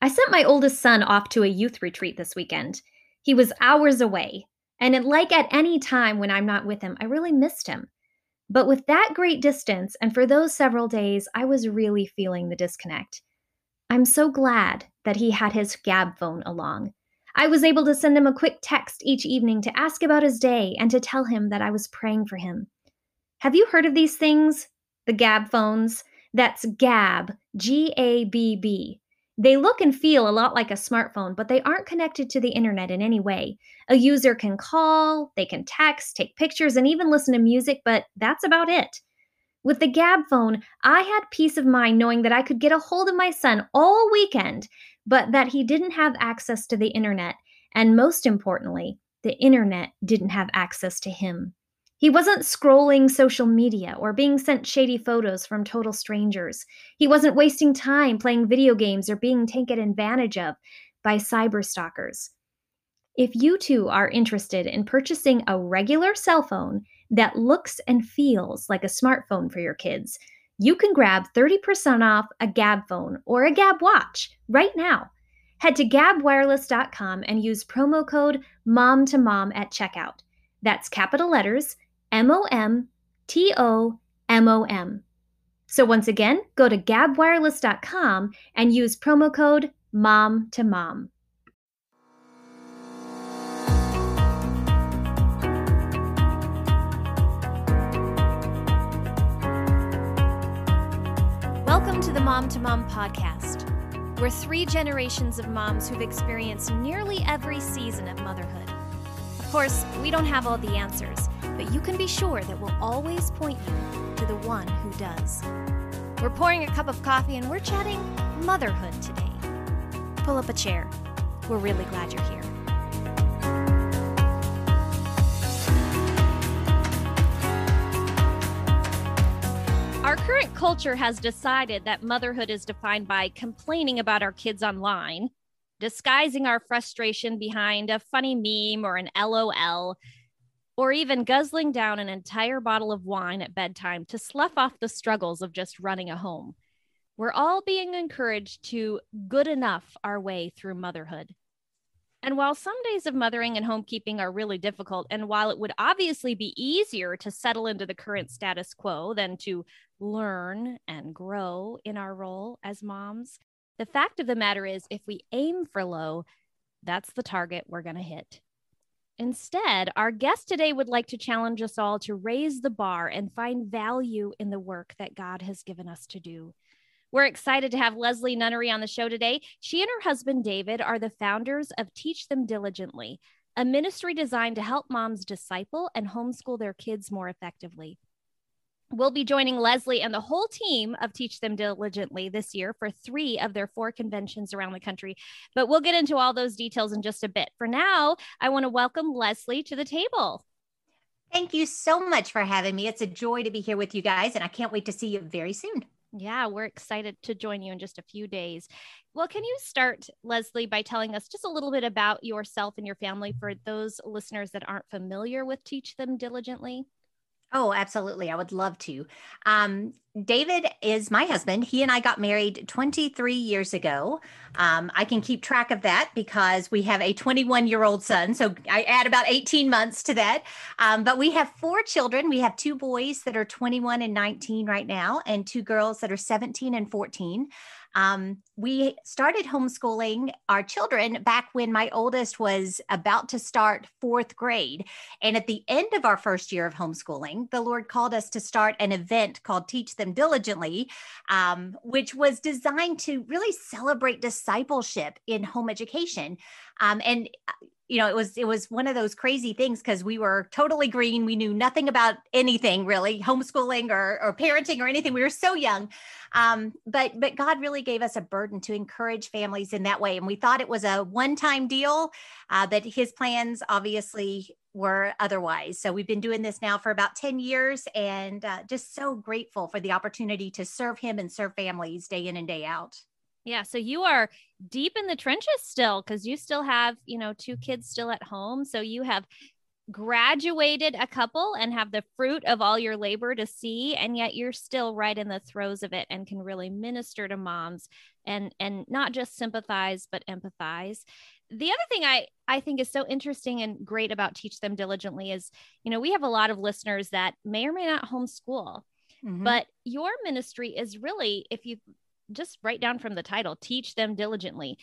I sent my oldest son off to a youth retreat this weekend. He was hours away, and like at any time when I'm not with him, I really missed him. But with that great distance, and for those several days, I was really feeling the disconnect. I'm so glad that he had his Gabb phone along. I was able to send him a quick text each evening to ask about his day and to tell him that I was praying for him. Have you heard of these things? The Gabb phones? That's Gabb, G A B B. They look and feel a lot like a smartphone, but they aren't connected to the internet in any way. A user can call, they can text, take pictures, and even listen to music, but that's about it. With the Gabb phone, I had peace of mind knowing that I could get a hold of my son all weekend, but that he didn't have access to the internet. And most importantly, the internet didn't have access to him. He wasn't scrolling social media or being sent shady photos from total strangers. He wasn't wasting time playing video games or being taken advantage of by cyber stalkers. If you too are interested in purchasing a regular cell phone that looks and feels like a smartphone for your kids, you can grab 30% off a Gabb phone or a Gabb watch right now. Head to gabbwireless.com and use promo code MOM to MOM at checkout. That's capital letters M O M T O M O M. So once again, go to gabbwireless.com and use promo code MOM to MOM. Welcome to the Mom to Mom podcast. We're three generations of moms who've experienced nearly every season of motherhood. Of course, we don't have all the answers but you can be sure that we'll always point you to the one who does. We're pouring a cup of coffee and we're chatting motherhood today. Pull up a chair. We're really glad you're here. Our current culture has decided that motherhood is defined by complaining about our kids online, disguising our frustration behind a funny meme or an LOL, or even guzzling down an entire bottle of wine at bedtime to slough off the struggles of just running a home. We're all being encouraged to good enough our way through motherhood. And while some days of mothering and homekeeping are really difficult, and while it would obviously be easier to settle into the current status quo than to learn and grow in our role as moms, the fact of the matter is if we aim for low, that's the target we're going to hit. Instead, our guest today would like to challenge us all to raise the bar and find value in the work that God has given us to do. We're excited to have Leslie Nunnery on the show today. She and her husband, David, are the founders of Teach Them Diligently, a ministry designed to help moms disciple and homeschool their kids more effectively. We'll be joining Leslie and the whole team of Teach Them Diligently this year for three of their four conventions around the country. But we'll get into all those details in just a bit. For now, I want to welcome Leslie to the table. Thank you so much for having me. It's a joy to be here with you guys, and I can't wait to see you very soon. Yeah, we're excited to join you in just a few days. Well, can you start, Leslie, by telling us just a little bit about yourself and your family for those listeners that aren't familiar with Teach Them Diligently? Oh, absolutely. I would love to. Um, David is my husband. He and I got married 23 years ago. Um, I can keep track of that because we have a 21 year old son. So I add about 18 months to that. Um, but we have four children. We have two boys that are 21 and 19 right now, and two girls that are 17 and 14. Um, we started homeschooling our children back when my oldest was about to start fourth grade. And at the end of our first year of homeschooling, the Lord called us to start an event called Teach Them Diligently, um, which was designed to really celebrate discipleship in home education. Um, and you know, it was it was one of those crazy things because we were totally green. We knew nothing about anything really, homeschooling or, or parenting or anything. We were so young, um, but but God really gave us a burden to encourage families in that way, and we thought it was a one time deal. Uh, that His plans obviously were otherwise. So we've been doing this now for about ten years, and uh, just so grateful for the opportunity to serve Him and serve families day in and day out. Yeah. So you are deep in the trenches still because you still have, you know, two kids still at home. So you have graduated a couple and have the fruit of all your labor to see and yet you're still right in the throes of it and can really minister to moms and and not just sympathize but empathize the other thing i i think is so interesting and great about teach them diligently is you know we have a lot of listeners that may or may not homeschool mm-hmm. but your ministry is really if you just write down from the title teach them diligently.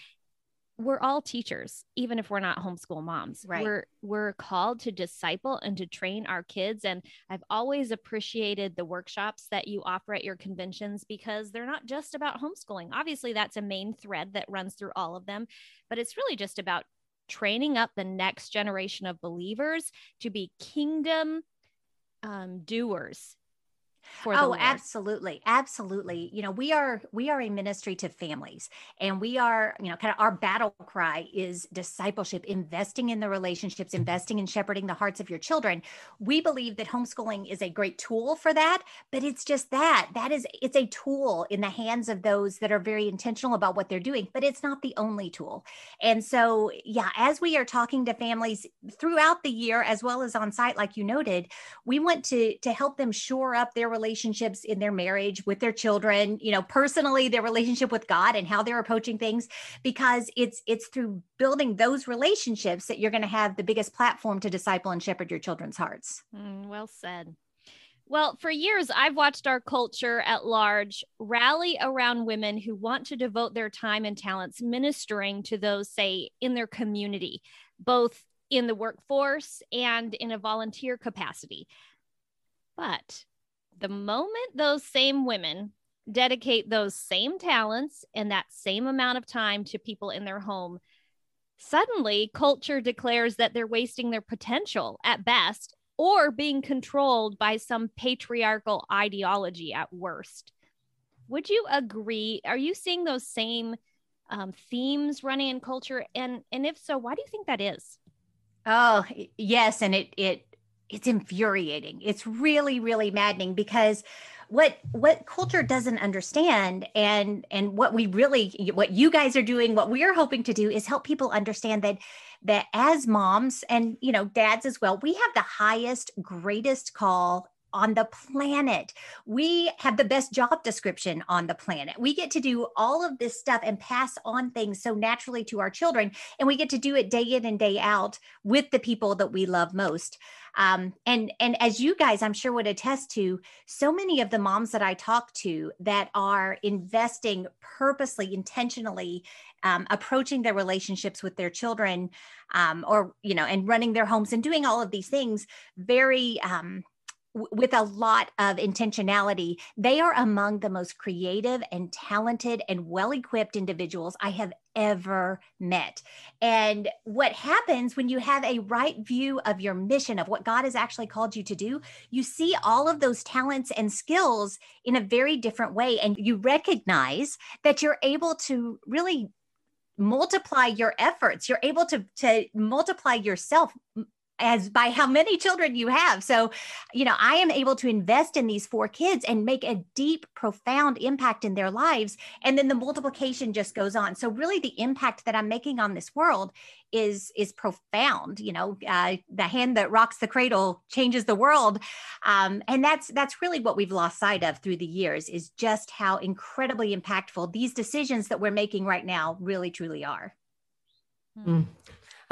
We're all teachers even if we're not homeschool moms. Right. We're we're called to disciple and to train our kids. And i've always appreciated the workshops that you offer at your conventions because they're not just about homeschooling. Obviously that's a main thread that runs through all of them but it's really just about training up the next generation of believers to be kingdom um, doers oh absolutely absolutely. You know we are we are a ministry to families and we are you know kind of our battle cry is discipleship investing in the relationships investing in shepherding the hearts of your children. We believe that homeschooling is a great tool for that but it's just that that is it's a tool in the hands of those that are very intentional about what they're doing but it's not the only tool. And so yeah as we are talking to families throughout the year as well as on site like you noted we want to to help them shore up their relationships in their marriage with their children you know personally their relationship with god and how they're approaching things because it's it's through building those relationships that you're going to have the biggest platform to disciple and shepherd your children's hearts mm, well said well, for years, I've watched our culture at large rally around women who want to devote their time and talents ministering to those, say, in their community, both in the workforce and in a volunteer capacity. But the moment those same women dedicate those same talents and that same amount of time to people in their home, suddenly culture declares that they're wasting their potential at best or being controlled by some patriarchal ideology at worst. Would you agree? Are you seeing those same um, themes running in culture? And and if so, why do you think that is? Oh yes, and it it it's infuriating. It's really, really maddening because what what culture doesn't understand and and what we really what you guys are doing what we are hoping to do is help people understand that that as moms and you know dads as well we have the highest greatest call on the planet. We have the best job description on the planet. We get to do all of this stuff and pass on things so naturally to our children. And we get to do it day in and day out with the people that we love most. Um, and and as you guys, I'm sure would attest to, so many of the moms that I talk to that are investing purposely, intentionally, um, approaching their relationships with their children, um, or you know, and running their homes and doing all of these things very um, with a lot of intentionality, they are among the most creative and talented and well equipped individuals I have ever met. And what happens when you have a right view of your mission, of what God has actually called you to do, you see all of those talents and skills in a very different way. And you recognize that you're able to really multiply your efforts you're able to to multiply yourself as by how many children you have. So, you know, I am able to invest in these four kids and make a deep, profound impact in their lives. And then the multiplication just goes on. So, really, the impact that I'm making on this world is is profound. You know, uh, the hand that rocks the cradle changes the world, um, and that's that's really what we've lost sight of through the years is just how incredibly impactful these decisions that we're making right now really truly are. Mm.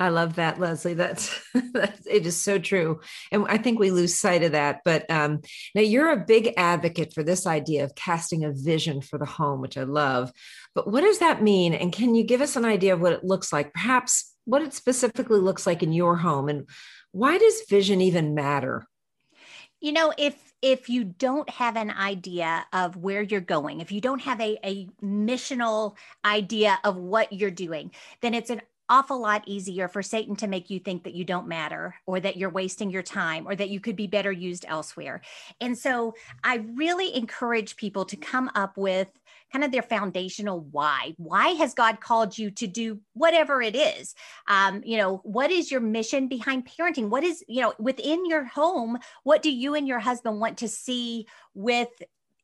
I love that, Leslie. That's, that's it is so true, and I think we lose sight of that. But um, now you're a big advocate for this idea of casting a vision for the home, which I love. But what does that mean? And can you give us an idea of what it looks like? Perhaps what it specifically looks like in your home, and why does vision even matter? You know, if if you don't have an idea of where you're going, if you don't have a, a missional idea of what you're doing, then it's an awful lot easier for Satan to make you think that you don't matter or that you're wasting your time or that you could be better used elsewhere. And so I really encourage people to come up with kind of their foundational why. Why has God called you to do whatever it is? Um, you know, what is your mission behind parenting? What is, you know, within your home, what do you and your husband want to see with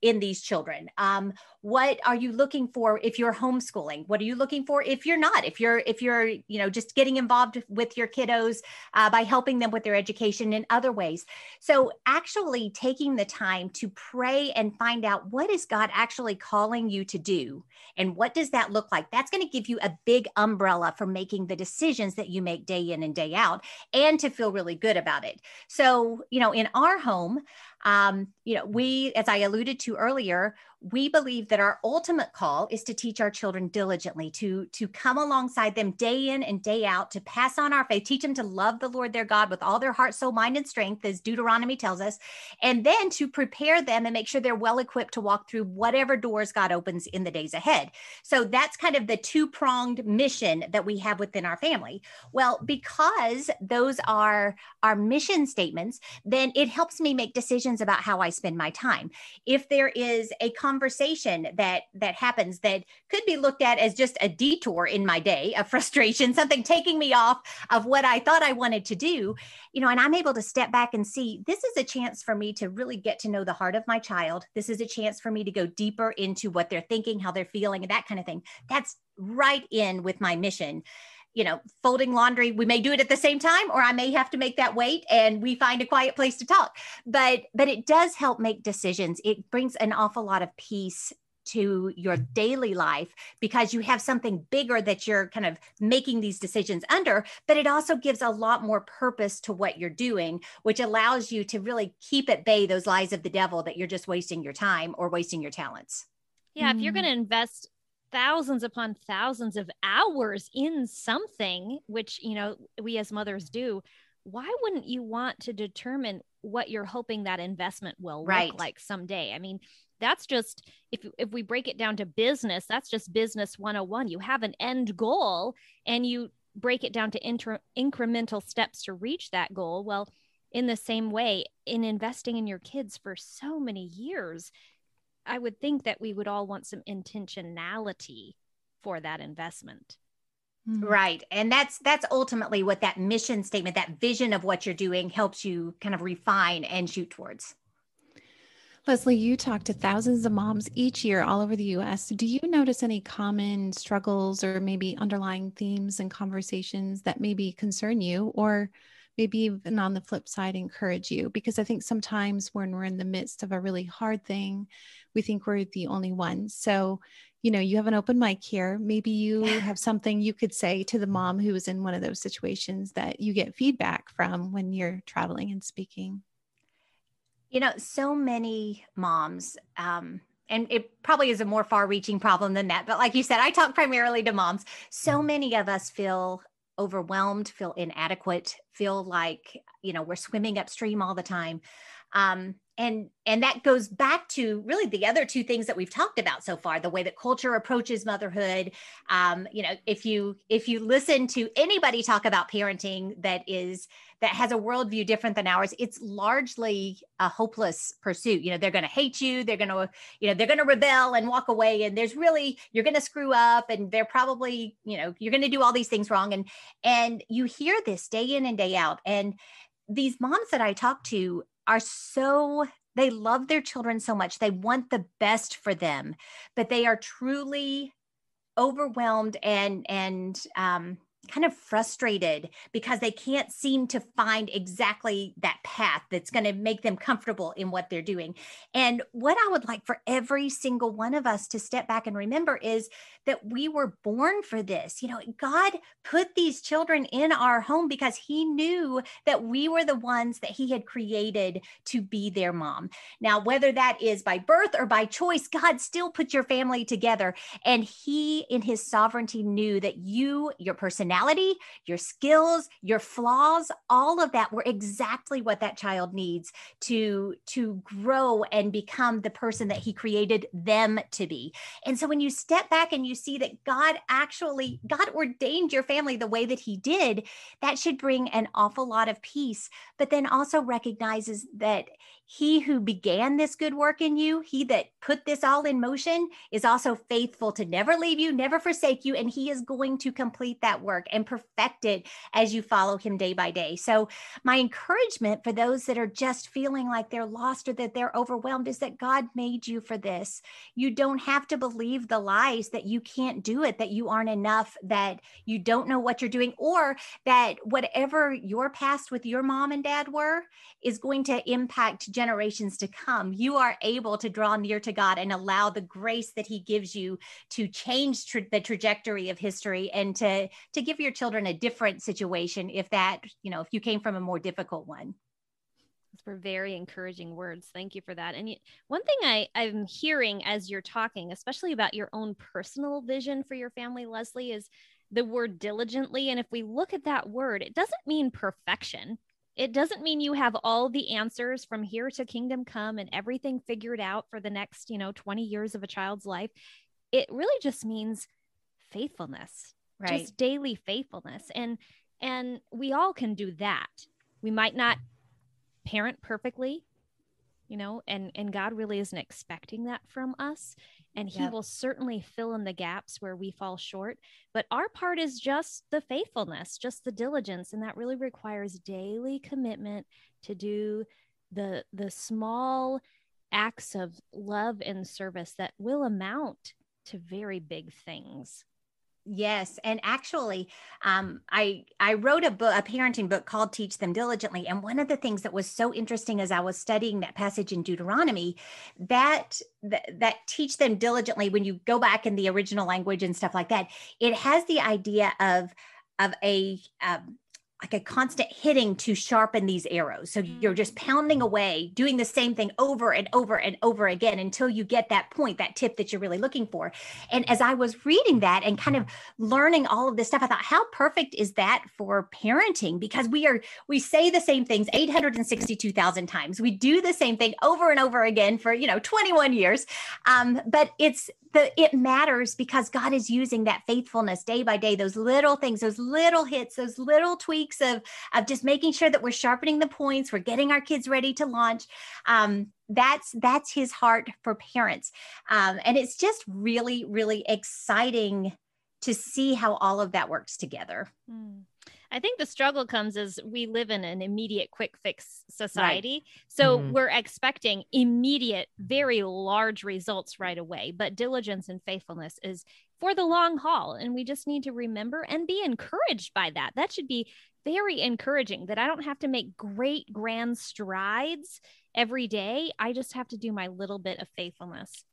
in these children. Um, what are you looking for if you're homeschooling? What are you looking for if you're not? If you're if you're you know just getting involved with your kiddos uh, by helping them with their education in other ways. So actually taking the time to pray and find out what is god actually calling you to do and what does that look like? That's going to give you a big umbrella for making the decisions that you make day in and day out and to feel really good about it. So you know in our home um, you know, we, as I alluded to earlier, we believe that our ultimate call is to teach our children diligently to to come alongside them day in and day out to pass on our faith teach them to love the lord their god with all their heart soul mind and strength as deuteronomy tells us and then to prepare them and make sure they're well equipped to walk through whatever doors god opens in the days ahead. So that's kind of the two pronged mission that we have within our family. Well because those are our mission statements then it helps me make decisions about how i spend my time. If there is a conversation that that happens that could be looked at as just a detour in my day a frustration something taking me off of what i thought i wanted to do. You know and i'm able to step back and see this is a chance for me to really get to know the heart of my child. This is a chance for me to go deeper into what they're thinking how they're feeling and that kind of thing. That's right in with my mission you know, folding laundry, we may do it at the same time, or I may have to make that wait and we find a quiet place to talk. But but it does help make decisions. It brings an awful lot of peace to your daily life because you have something bigger that you're kind of making these decisions under, but it also gives a lot more purpose to what you're doing, which allows you to really keep at bay those lies of the devil that you're just wasting your time or wasting your talents. Yeah, mm. if you're going to invest thousands upon thousands of hours in something, which, you know, we as mothers do, why wouldn't you want to determine what you're hoping that investment will right. look like someday? I mean, that's just if if we break it down to business, that's just business 101. You have an end goal and you break it down to inter- incremental steps to reach that goal. Well, in the same way, in investing in your kids for so many years, I would think that we would all want some intentionality for that investment. Hmm. Right. And that's that's ultimately what that mission statement, that vision of what you're doing helps you kind of refine and shoot towards. Leslie, you talk to thousands of moms each year all over the US. Do you notice any common struggles or maybe underlying themes and conversations that maybe concern you or maybe even on the flip side encourage you because i think sometimes when we're in the midst of a really hard thing we think we're the only ones so you know you have an open mic here maybe you have something you could say to the mom who is in one of those situations that you get feedback from when you're traveling and speaking you know so many moms um, and it probably is a more far reaching problem than that. But like you said, I talk primarily to moms. So many of us feel overwhelmed, feel inadequate, feel like, you know, we're swimming upstream all the time. Um, and and that goes back to really the other two things that we've talked about so far the way that culture approaches motherhood. Um, you know if you if you listen to anybody talk about parenting that is that has a worldview different than ours it's largely a hopeless pursuit. You know they're going to hate you they're going to you know they're going to rebel and walk away and there's really you're going to screw up and they're probably you know you're going to do all these things wrong and and you hear this day in and day out. And these moms that i talk to are so they love their children so much they want the best for them but they are truly overwhelmed and and um kind of frustrated because they can't seem to find exactly that path that's going to make them comfortable in what they're doing. And what I would like for every single one of us to step back and remember is that we were born for this. You know, God put these children in our home because He knew that we were the ones that He had created to be their mom. Now, whether that is by birth or by choice, God still put your family together. And He, in His sovereignty, knew that you, your personality, personality, your skills, your flaws, all of that were exactly what that child needs to to grow and become the person that he created them to be. And so when you step back and you see that God actually God ordained your family the way that he did, that should bring an awful lot of peace, but then also recognizes that he who began this good work in you, he that put this all in motion, is also faithful to never leave you, never forsake you. And he is going to complete that work and perfect it as you follow him day by day. So, my encouragement for those that are just feeling like they're lost or that they're overwhelmed is that God made you for this. You don't have to believe the lies that you can't do it, that you aren't enough, that you don't know what you're doing, or that whatever your past with your mom and dad were is going to impact generations to come, you are able to draw near to God and allow the grace that He gives you to change tra- the trajectory of history and to to give your children a different situation if that you know if you came from a more difficult one. Those were very encouraging words. Thank you for that. And one thing I, I'm hearing as you're talking, especially about your own personal vision for your family, Leslie, is the word diligently. And if we look at that word, it doesn't mean perfection. It doesn't mean you have all the answers from here to kingdom come and everything figured out for the next, you know, 20 years of a child's life. It really just means faithfulness. Right. Just daily faithfulness. And and we all can do that. We might not parent perfectly, you know, and and God really isn't expecting that from us and he yep. will certainly fill in the gaps where we fall short but our part is just the faithfulness just the diligence and that really requires daily commitment to do the the small acts of love and service that will amount to very big things Yes, and actually, um, I I wrote a book, a parenting book called "Teach Them Diligently," and one of the things that was so interesting as I was studying that passage in Deuteronomy, that that, that teach them diligently. When you go back in the original language and stuff like that, it has the idea of of a um, like a constant hitting to sharpen these arrows. So you're just mm. pounding away, doing the same thing over and over and over again until you get that point, that tip that you're really looking for. And as I was reading that and kind of learning all of this stuff, I thought, how perfect is that for parenting? Because we are, we say the same things 862,000 times. We do the same thing over and over again for, you know, 21 years. Um, but it's the, it matters because God is using that faithfulness day by day, those little things, those little hits, those little tweaks of, of just making sure that we're sharpening the points, we're getting our kids ready to launch. Um, that's that's his heart for parents. Um, and it's just really, really exciting to see how all of that works together. Mm. I think the struggle comes as we live in an immediate quick fix society. Right. So mm-hmm. we're expecting immediate, very large results right away. But diligence and faithfulness is for the long haul. And we just need to remember and be encouraged by that. That should be very encouraging that I don't have to make great, grand strides every day. I just have to do my little bit of faithfulness.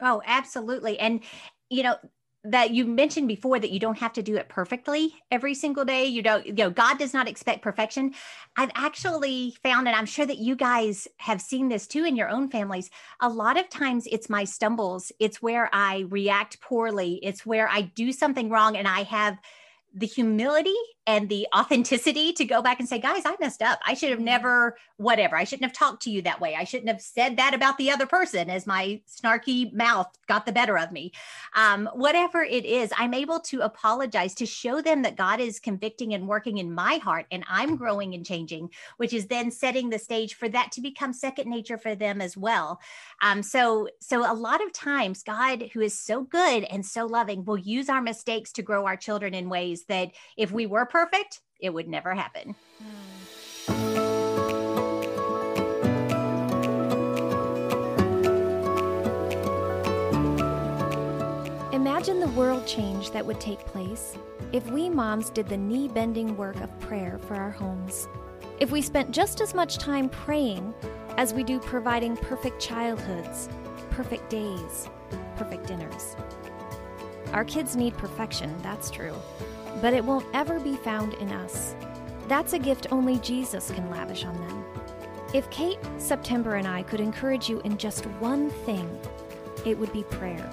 Oh, absolutely. And, you know, that you mentioned before that you don't have to do it perfectly every single day. You don't, you know, God does not expect perfection. I've actually found, and I'm sure that you guys have seen this too in your own families. A lot of times it's my stumbles, it's where I react poorly, it's where I do something wrong and I have the humility and the authenticity to go back and say, guys, I messed up. I should have never, whatever. I shouldn't have talked to you that way. I shouldn't have said that about the other person as my snarky mouth got the better of me. Um, whatever it is, I'm able to apologize to show them that God is convicting and working in my heart and I'm growing and changing, which is then setting the stage for that to become second nature for them as well. Um, so, so a lot of times, God, who is so good and so loving, will use our mistakes to grow our children in ways that if we were perfect, it would never happen. Imagine the world change that would take place if we moms did the knee bending work of prayer for our homes. If we spent just as much time praying as we do providing perfect childhoods, perfect days, perfect dinners. Our kids need perfection, that's true but it won't ever be found in us. That's a gift only Jesus can lavish on them. If Kate, September, and I could encourage you in just one thing, it would be prayer.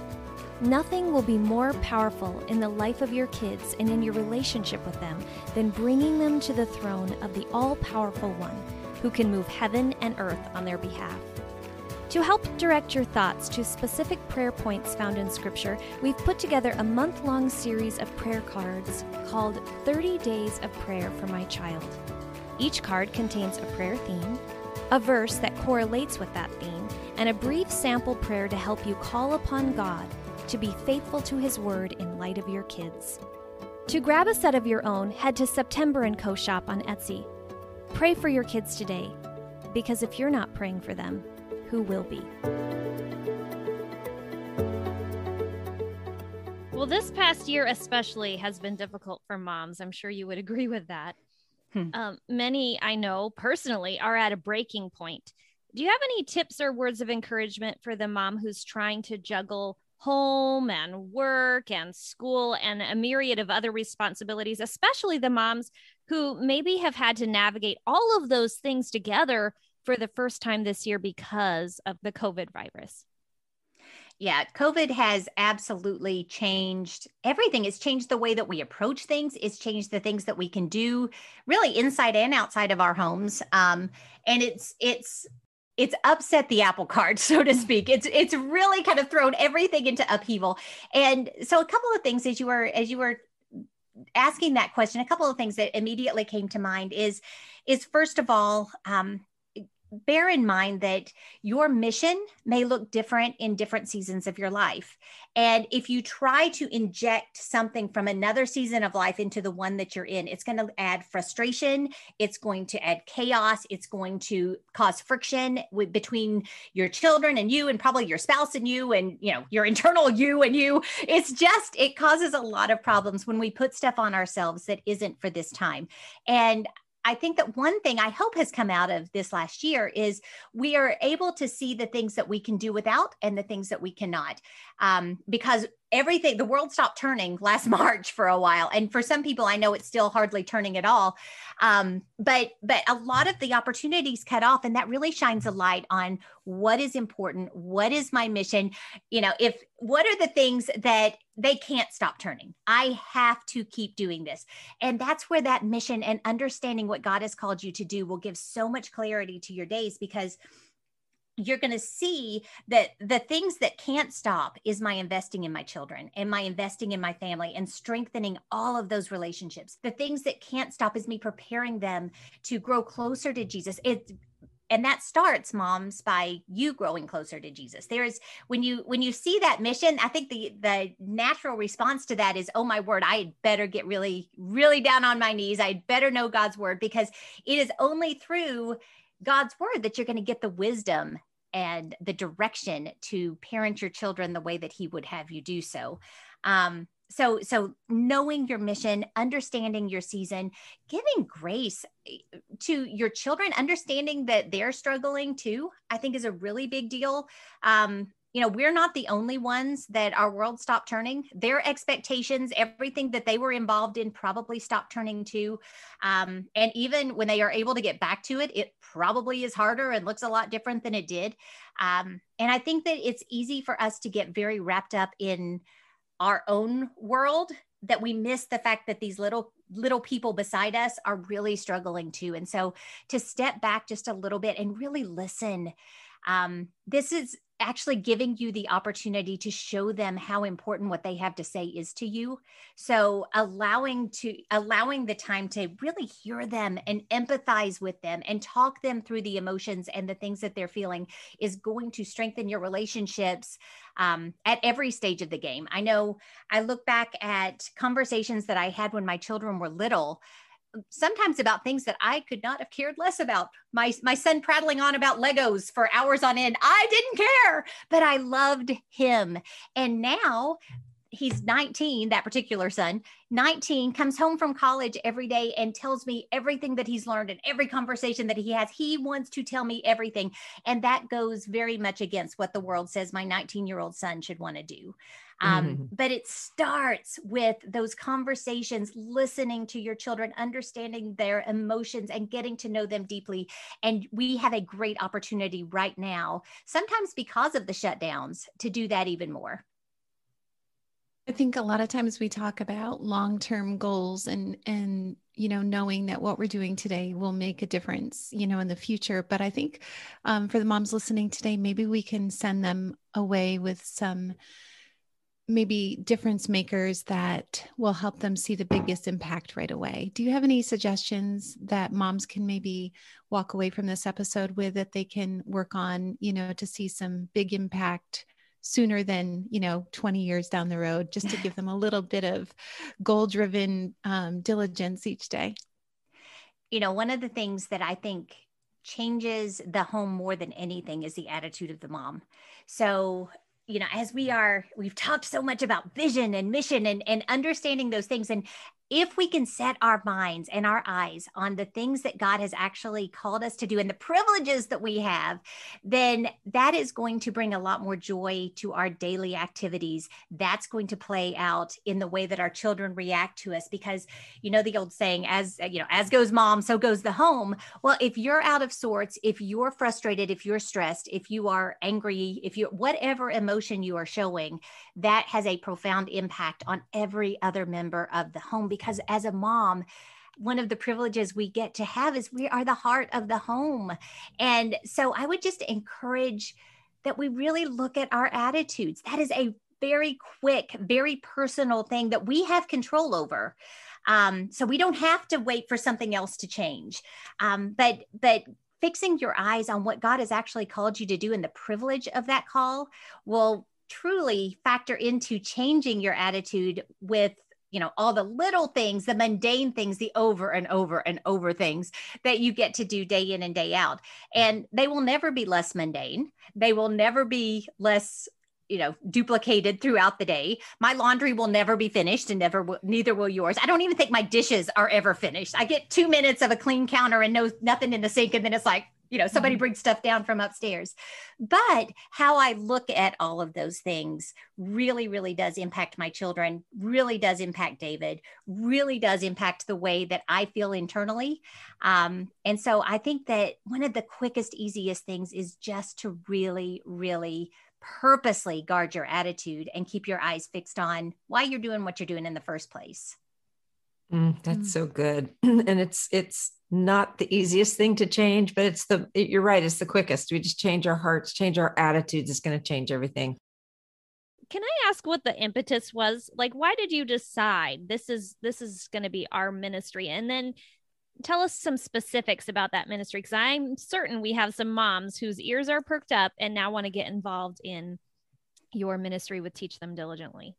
Nothing will be more powerful in the life of your kids and in your relationship with them than bringing them to the throne of the all powerful one who can move heaven and earth on their behalf. To help direct your thoughts to specific prayer points found in Scripture, we've put together a month long series of prayer cards called 30 Days of Prayer for My Child. Each card contains a prayer theme, a verse that correlates with that theme, and a brief sample prayer to help you call upon God to be faithful to His Word in light of your kids. To grab a set of your own, head to September & Co shop on Etsy. Pray for your kids today, because if you're not praying for them, who will be? Well, this past year especially has been difficult for moms. I'm sure you would agree with that. Hmm. Um, many I know personally are at a breaking point. Do you have any tips or words of encouragement for the mom who's trying to juggle home and work and school and a myriad of other responsibilities, especially the moms who maybe have had to navigate all of those things together for the first time this year because of the COVID virus? Yeah, COVID has absolutely changed everything. It's changed the way that we approach things. It's changed the things that we can do, really inside and outside of our homes. Um, and it's it's it's upset the apple cart, so to speak. It's it's really kind of thrown everything into upheaval. And so, a couple of things as you were as you were asking that question, a couple of things that immediately came to mind is is first of all. Um, bear in mind that your mission may look different in different seasons of your life. And if you try to inject something from another season of life into the one that you're in, it's going to add frustration, it's going to add chaos, it's going to cause friction with, between your children and you and probably your spouse and you and you know your internal you and you. It's just it causes a lot of problems when we put stuff on ourselves that isn't for this time. And I think that one thing I hope has come out of this last year is we are able to see the things that we can do without and the things that we cannot. Um, because everything, the world stopped turning last March for a while. And for some people, I know it's still hardly turning at all. Um, but, but a lot of the opportunities cut off. And that really shines a light on what is important. What is my mission? You know, if what are the things that they can't stop turning. I have to keep doing this. And that's where that mission and understanding what God has called you to do will give so much clarity to your days because you're going to see that the things that can't stop is my investing in my children and my investing in my family and strengthening all of those relationships. The things that can't stop is me preparing them to grow closer to Jesus. It's and that starts moms by you growing closer to jesus there's when you when you see that mission i think the the natural response to that is oh my word i had better get really really down on my knees i'd better know god's word because it is only through god's word that you're going to get the wisdom and the direction to parent your children the way that he would have you do so. Um, so so knowing your mission understanding your season giving grace eh, to your children understanding that they're struggling too i think is a really big deal. Um, you know we're not the only ones that our world stopped turning. Their expectations everything that they were involved in probably stopped turning too. Um, and even when they are able to get back to it it probably is harder and looks a lot different than it did. Um, and i think that it's easy for us to get very wrapped up in our own world that we miss the fact that these little little people beside us are really struggling too. And so to step back just a little bit and really listen um, this is actually giving you the opportunity to show them how important what they have to say is to you. So allowing to allowing the time to really hear them and empathize with them and talk them through the emotions and the things that they're feeling is going to strengthen your relationships um, at every stage of the game. I know i look back at conversations that i had when my children were little sometimes about things that I could not have cared less about. My my son prattling on about Legos for hours on end. I didn't care, but I loved him. And now he's 19, that particular son, 19, comes home from college every day and tells me everything that he's learned and every conversation that he has. He wants to tell me everything. And that goes very much against what the world says my 19 year old son should want to do. Um, mm-hmm. But it starts with those conversations, listening to your children, understanding their emotions, and getting to know them deeply. And we have a great opportunity right now, sometimes because of the shutdowns, to do that even more. I think a lot of times we talk about long-term goals and and you know knowing that what we're doing today will make a difference you know in the future but i think um, for the moms listening today maybe we can send them away with some maybe difference makers that will help them see the biggest impact right away. Do you have any suggestions that moms can maybe walk away from this episode with that they can work on, you know, to see some big impact sooner than, you know, 20 years down the road, just to give them a little bit of goal driven um, diligence each day? You know, one of the things that I think changes the home more than anything is the attitude of the mom. So you know as we are we've talked so much about vision and mission and and understanding those things and if we can set our minds and our eyes on the things that God has actually called us to do and the privileges that we have, then that is going to bring a lot more joy to our daily activities. That's going to play out in the way that our children react to us because you know the old saying as you know as goes mom so goes the home. Well, if you're out of sorts, if you're frustrated, if you're stressed, if you are angry, if you whatever emotion you are showing, that has a profound impact on every other member of the home because as a mom, one of the privileges we get to have is we are the heart of the home. And so I would just encourage that we really look at our attitudes. That is a very quick, very personal thing that we have control over. Um, so we don't have to wait for something else to change. Um, but but fixing your eyes on what God has actually called you to do and the privilege of that call will truly factor into changing your attitude with you know all the little things the mundane things the over and over and over things that you get to do day in and day out. Mm-hmm. And they will never be less mundane. They will never be less you know duplicated throughout the day. My laundry will never be finished and never will, neither will yours. I don't even think my dishes are ever finished. I get two minutes of a clean counter and no nothing in the sink and then it's like you know somebody mm-hmm. brings stuff down from upstairs but how i look at all of those things really really does impact my children really does impact david really does impact the way that i feel internally um, and so i think that one of the quickest easiest things is just to really really purposely guard your attitude and keep your eyes fixed on why you're doing what you're doing in the first place mm, that's mm. so good and it's it's not the easiest thing to change, but it's the, you're right, it's the quickest. We just change our hearts, change our attitudes. It's going to change everything. Can I ask what the impetus was? Like, why did you decide this is, this is going to be our ministry? And then tell us some specifics about that ministry. Cause I'm certain we have some moms whose ears are perked up and now want to get involved in your ministry with Teach Them Diligently.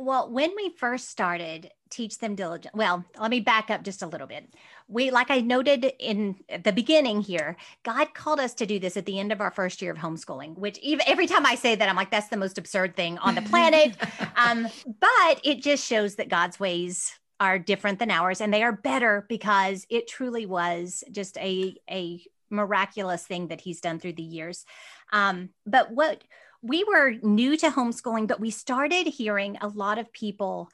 Well, when we first started Teach Them Diligent, well, let me back up just a little bit. We, like I noted in the beginning here, God called us to do this at the end of our first year of homeschooling, which even every time I say that, I'm like, that's the most absurd thing on the planet. um, but it just shows that God's ways are different than ours and they are better because it truly was just a, a miraculous thing that he's done through the years. Um, but what, we were new to homeschooling, but we started hearing a lot of people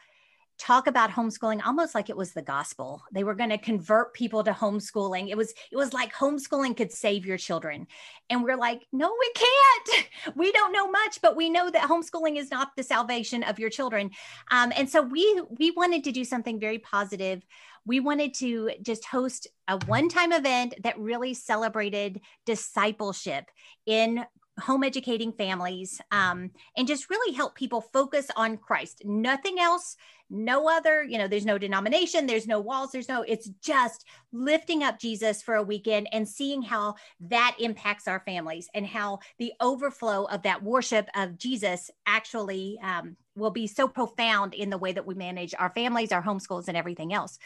talk about homeschooling almost like it was the gospel. They were going to convert people to homeschooling. It was it was like homeschooling could save your children. And we're like, "No, we can't. We don't know much, but we know that homeschooling is not the salvation of your children." Um, and so we we wanted to do something very positive. We wanted to just host a one-time event that really celebrated discipleship in home educating families um, and just really help people focus on Christ. Nothing else, no other, you know, there's no denomination, there's no walls, there's no, it's just lifting up Jesus for a weekend and seeing how that impacts our families and how the overflow of that worship of Jesus actually um, will be so profound in the way that we manage our families, our homeschools, and everything else.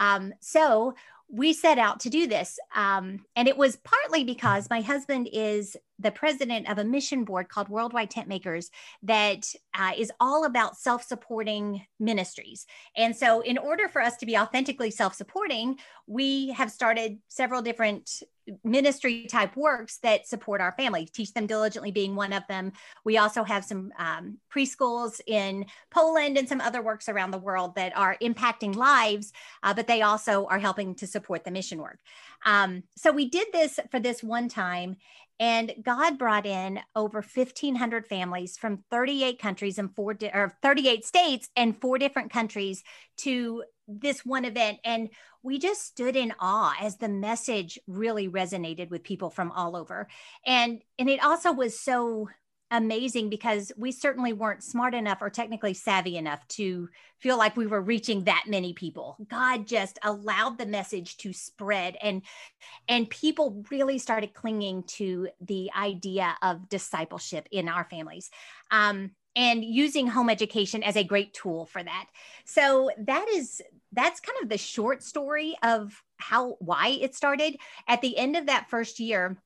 Um, so we set out to do this. Um, and it was partly because my husband is the president of a mission board called Worldwide Tent Makers that uh, is all about self supporting ministries. And so, in order for us to be authentically self supporting, we have started several different ministry type works that support our family teach them diligently being one of them we also have some um, preschools in poland and some other works around the world that are impacting lives uh, but they also are helping to support the mission work um, so we did this for this one time and God brought in over 1,500 families from 38 countries and four, di- or 38 states and four different countries to this one event. And we just stood in awe as the message really resonated with people from all over. And, and it also was so amazing because we certainly weren't smart enough or technically savvy enough to feel like we were reaching that many people. God just allowed the message to spread and and people really started clinging to the idea of discipleship in our families um, and using home education as a great tool for that. So that is that's kind of the short story of how why it started. At the end of that first year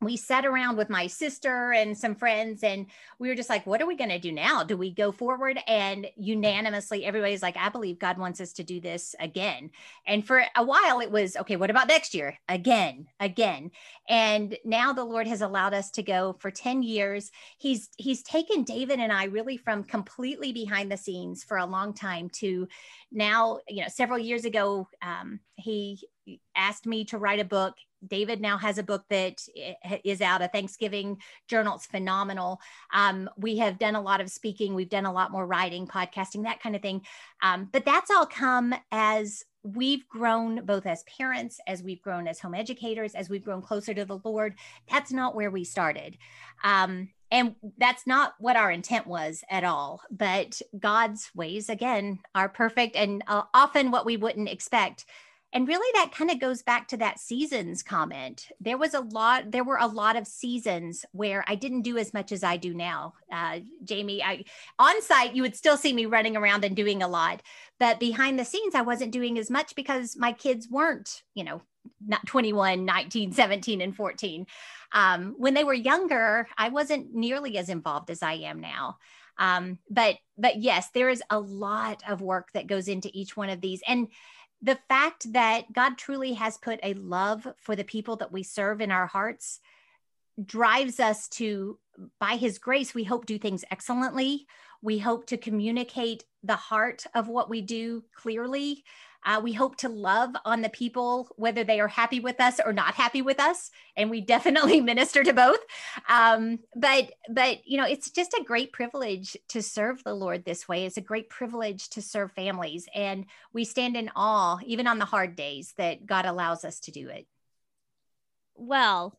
we sat around with my sister and some friends and we were just like what are we going to do now? Do we go forward? And unanimously everybody's like i believe god wants us to do this again. And for a while it was okay what about next year? Again again. And now the lord has allowed us to go for 10 years. He's he's taken david and i really from completely behind the scenes for a long time to now you know several years ago um, he asked me to write a book. David now has a book that is out, a Thanksgiving journal. It's phenomenal. Um, we have done a lot of speaking, we've done a lot more writing, podcasting, that kind of thing. Um, but that's all come as we've grown both as parents, as we've grown as home educators, as we've grown closer to the Lord. That's not where we started. Um, and that's not what our intent was at all. But God's ways, again, are perfect and uh, often what we wouldn't expect and really that kind of goes back to that seasons comment. There was a lot there were a lot of seasons where i didn't do as much as i do now. Uh, jamie i on site you would still see me running around and doing a lot but behind the scenes i wasn't doing as much because my kids weren't you know not 21 19 17 and 14 um, when they were younger i wasn't nearly as involved as i am now. Um, but but yes there is a lot of work that goes into each one of these. And the fact that God truly has put a love for the people that we serve in our hearts drives us to, by His grace, we hope do things excellently. We hope to communicate the heart of what we do clearly. Uh, we hope to love on the people, whether they are happy with us or not happy with us, and we definitely minister to both. Um, but but you know, it's just a great privilege to serve the Lord this way. It's a great privilege to serve families, and we stand in awe, even on the hard days, that God allows us to do it. Well,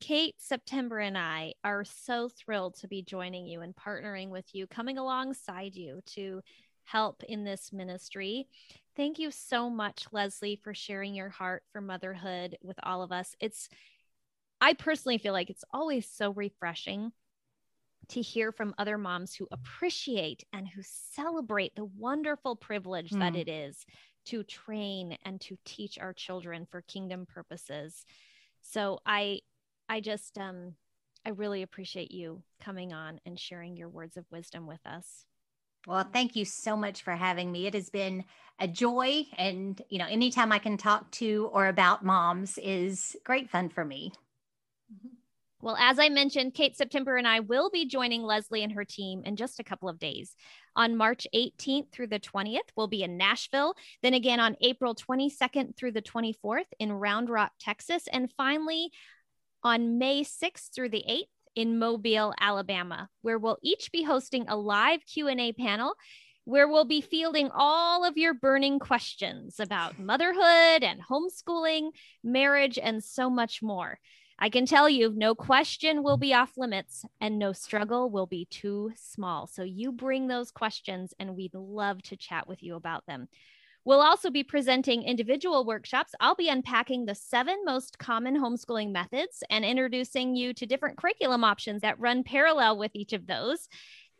Kate, September, and I are so thrilled to be joining you and partnering with you, coming alongside you to help in this ministry. Thank you so much, Leslie, for sharing your heart for motherhood with all of us. It's, I personally feel like it's always so refreshing to hear from other moms who appreciate and who celebrate the wonderful privilege mm. that it is to train and to teach our children for kingdom purposes. So I I just um I really appreciate you coming on and sharing your words of wisdom with us. Well, thank you so much for having me. It has been a joy. And, you know, anytime I can talk to or about moms is great fun for me. Mm-hmm. Well, as I mentioned, Kate September and I will be joining Leslie and her team in just a couple of days. On March 18th through the 20th, we'll be in Nashville. Then again on April 22nd through the 24th in Round Rock, Texas. And finally, on May 6th through the 8th in Mobile, Alabama, where we'll each be hosting a live Q&A panel where we'll be fielding all of your burning questions about motherhood and homeschooling, marriage, and so much more. I can tell you, no question will be off limits and no struggle will be too small. So you bring those questions and we'd love to chat with you about them. We'll also be presenting individual workshops. I'll be unpacking the seven most common homeschooling methods and introducing you to different curriculum options that run parallel with each of those,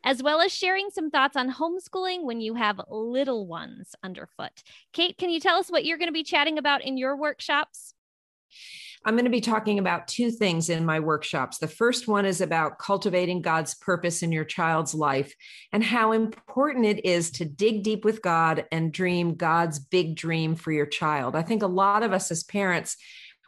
as well as sharing some thoughts on homeschooling when you have little ones underfoot. Kate, can you tell us what you're going to be chatting about in your workshops? I'm going to be talking about two things in my workshops. The first one is about cultivating God's purpose in your child's life and how important it is to dig deep with God and dream God's big dream for your child. I think a lot of us as parents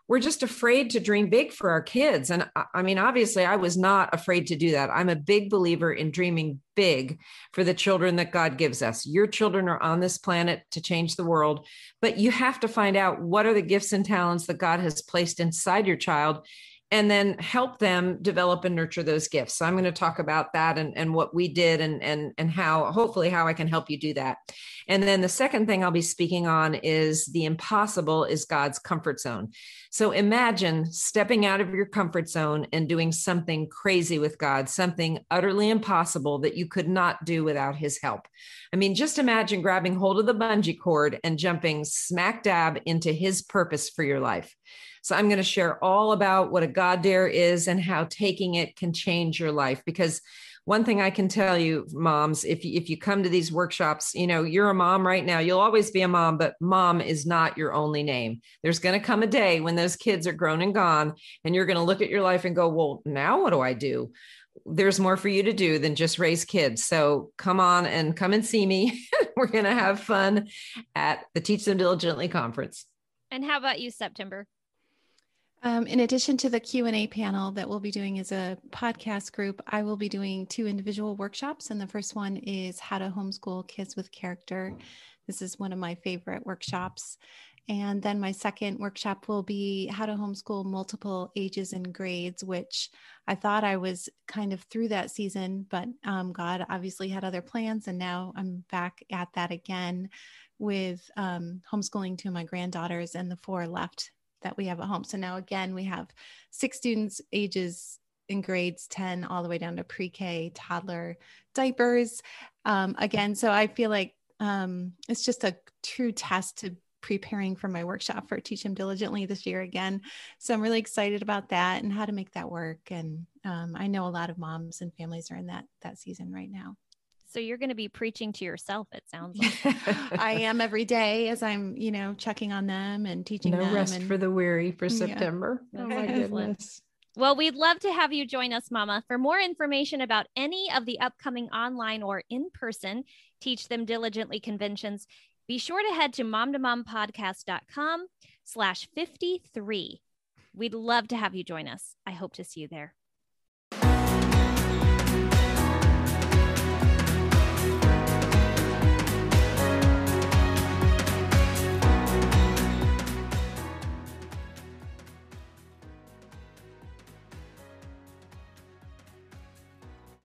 we're just afraid to dream big for our kids. And I mean, obviously, I was not afraid to do that. I'm a big believer in dreaming big for the children that God gives us. Your children are on this planet to change the world, but you have to find out what are the gifts and talents that God has placed inside your child and then help them develop and nurture those gifts. So I'm going to talk about that and, and what we did and, and, and how, hopefully, how I can help you do that. And then the second thing I'll be speaking on is the impossible is God's comfort zone. So imagine stepping out of your comfort zone and doing something crazy with God, something utterly impossible that you could not do without his help. I mean, just imagine grabbing hold of the bungee cord and jumping smack dab into his purpose for your life. So I'm going to share all about what a God dare is and how taking it can change your life. Because one thing I can tell you, moms, if you, if you come to these workshops, you know, you're a mom right now, you'll always be a mom, but mom is not your only name. There's going to come a day when those kids are grown and gone, and you're going to look at your life and go, well, now what do I do? There's more for you to do than just raise kids. So come on and come and see me. We're going to have fun at the Teach Them Diligently conference. And how about you, September? Um, in addition to the Q&A panel that we'll be doing as a podcast group, I will be doing two individual workshops. And the first one is how to homeschool kids with character. This is one of my favorite workshops. And then my second workshop will be how to homeschool multiple ages and grades, which I thought I was kind of through that season, but um, God obviously had other plans. And now I'm back at that again with um, homeschooling two of my granddaughters and the four left that we have at home. So now again, we have six students ages in grades 10 all the way down to pre-K, toddler diapers. Um, again, so I feel like um, it's just a true test to preparing for my workshop for Teach Them Diligently this year again. So I'm really excited about that and how to make that work. And um, I know a lot of moms and families are in that that season right now. So you're going to be preaching to yourself, it sounds like. I am every day as I'm, you know, checking on them and teaching no them. rest and, for the weary for September. Yeah. Oh my goodness. Well, we'd love to have you join us, Mama. For more information about any of the upcoming online or in person Teach Them Diligently conventions, be sure to head to momtomompodcast.com slash 53. We'd love to have you join us. I hope to see you there.